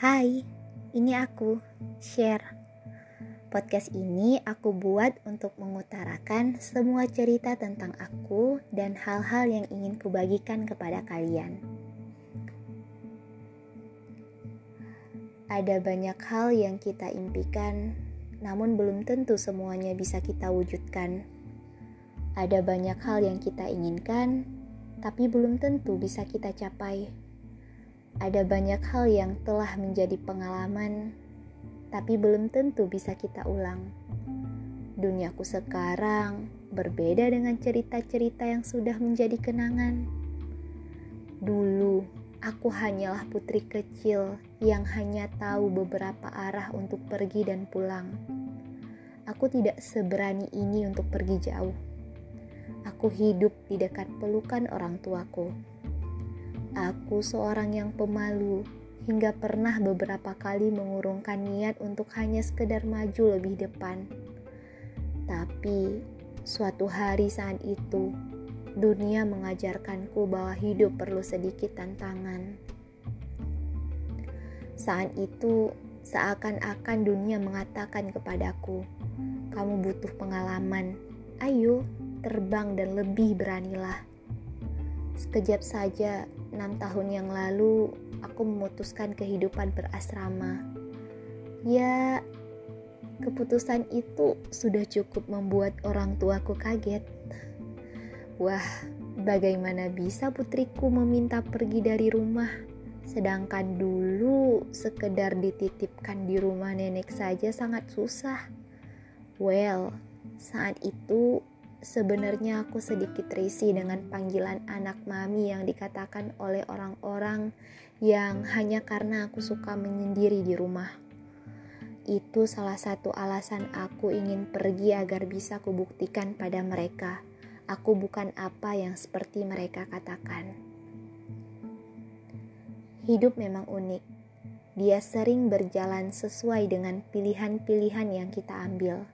Hai, ini aku, Share. Podcast ini aku buat untuk mengutarakan semua cerita tentang aku dan hal-hal yang ingin kubagikan kepada kalian. Ada banyak hal yang kita impikan, namun belum tentu semuanya bisa kita wujudkan. Ada banyak hal yang kita inginkan, tapi belum tentu bisa kita capai. Ada banyak hal yang telah menjadi pengalaman, tapi belum tentu bisa kita ulang. Duniaku sekarang berbeda dengan cerita-cerita yang sudah menjadi kenangan. Dulu, aku hanyalah putri kecil yang hanya tahu beberapa arah untuk pergi dan pulang. Aku tidak seberani ini untuk pergi jauh. Aku hidup di dekat pelukan orang tuaku Aku seorang yang pemalu, hingga pernah beberapa kali mengurungkan niat untuk hanya sekedar maju lebih depan. Tapi suatu hari saat itu, dunia mengajarkanku bahwa hidup perlu sedikit tantangan. Saat itu, seakan-akan dunia mengatakan kepadaku, "Kamu butuh pengalaman. Ayo, terbang dan lebih beranilah." Sekejap saja, enam tahun yang lalu, aku memutuskan kehidupan berasrama. Ya, keputusan itu sudah cukup membuat orang tuaku kaget. Wah, bagaimana bisa putriku meminta pergi dari rumah? Sedangkan dulu sekedar dititipkan di rumah nenek saja sangat susah. Well, saat itu Sebenarnya aku sedikit risih dengan panggilan anak mami yang dikatakan oleh orang-orang yang hanya karena aku suka menyendiri di rumah. Itu salah satu alasan aku ingin pergi agar bisa kubuktikan pada mereka. Aku bukan apa yang seperti mereka katakan. Hidup memang unik. Dia sering berjalan sesuai dengan pilihan-pilihan yang kita ambil.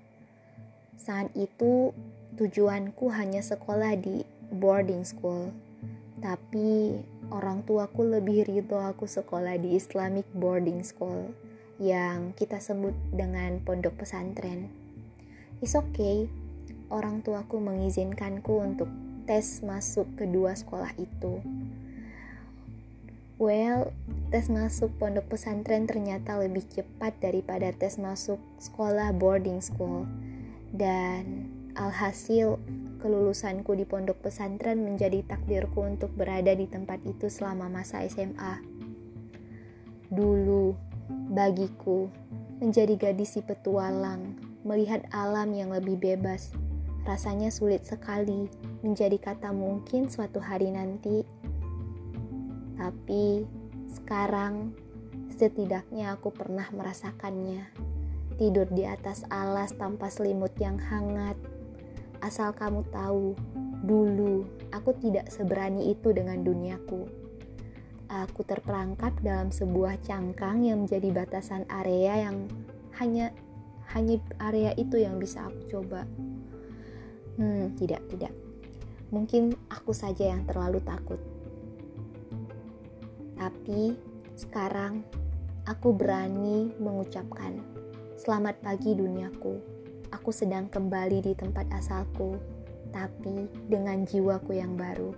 Saat itu, Tujuanku hanya sekolah di boarding school, tapi orang tuaku lebih ridho aku sekolah di Islamic boarding school yang kita sebut dengan pondok pesantren. It's okay, orang tuaku mengizinkanku untuk tes masuk kedua sekolah itu. Well, tes masuk pondok pesantren ternyata lebih cepat daripada tes masuk sekolah boarding school. Dan Alhasil, kelulusanku di pondok pesantren menjadi takdirku untuk berada di tempat itu selama masa SMA. Dulu, bagiku, menjadi gadis si petualang, melihat alam yang lebih bebas, rasanya sulit sekali menjadi kata mungkin suatu hari nanti. Tapi sekarang, setidaknya aku pernah merasakannya. Tidur di atas alas tanpa selimut yang hangat, Asal kamu tahu, dulu aku tidak seberani itu dengan duniaku. Aku terperangkap dalam sebuah cangkang yang menjadi batasan area yang hanya hanya area itu yang bisa aku coba. Hmm, tidak, tidak. Mungkin aku saja yang terlalu takut. Tapi sekarang aku berani mengucapkan selamat pagi duniaku aku sedang kembali di tempat asalku, tapi dengan jiwaku yang baru.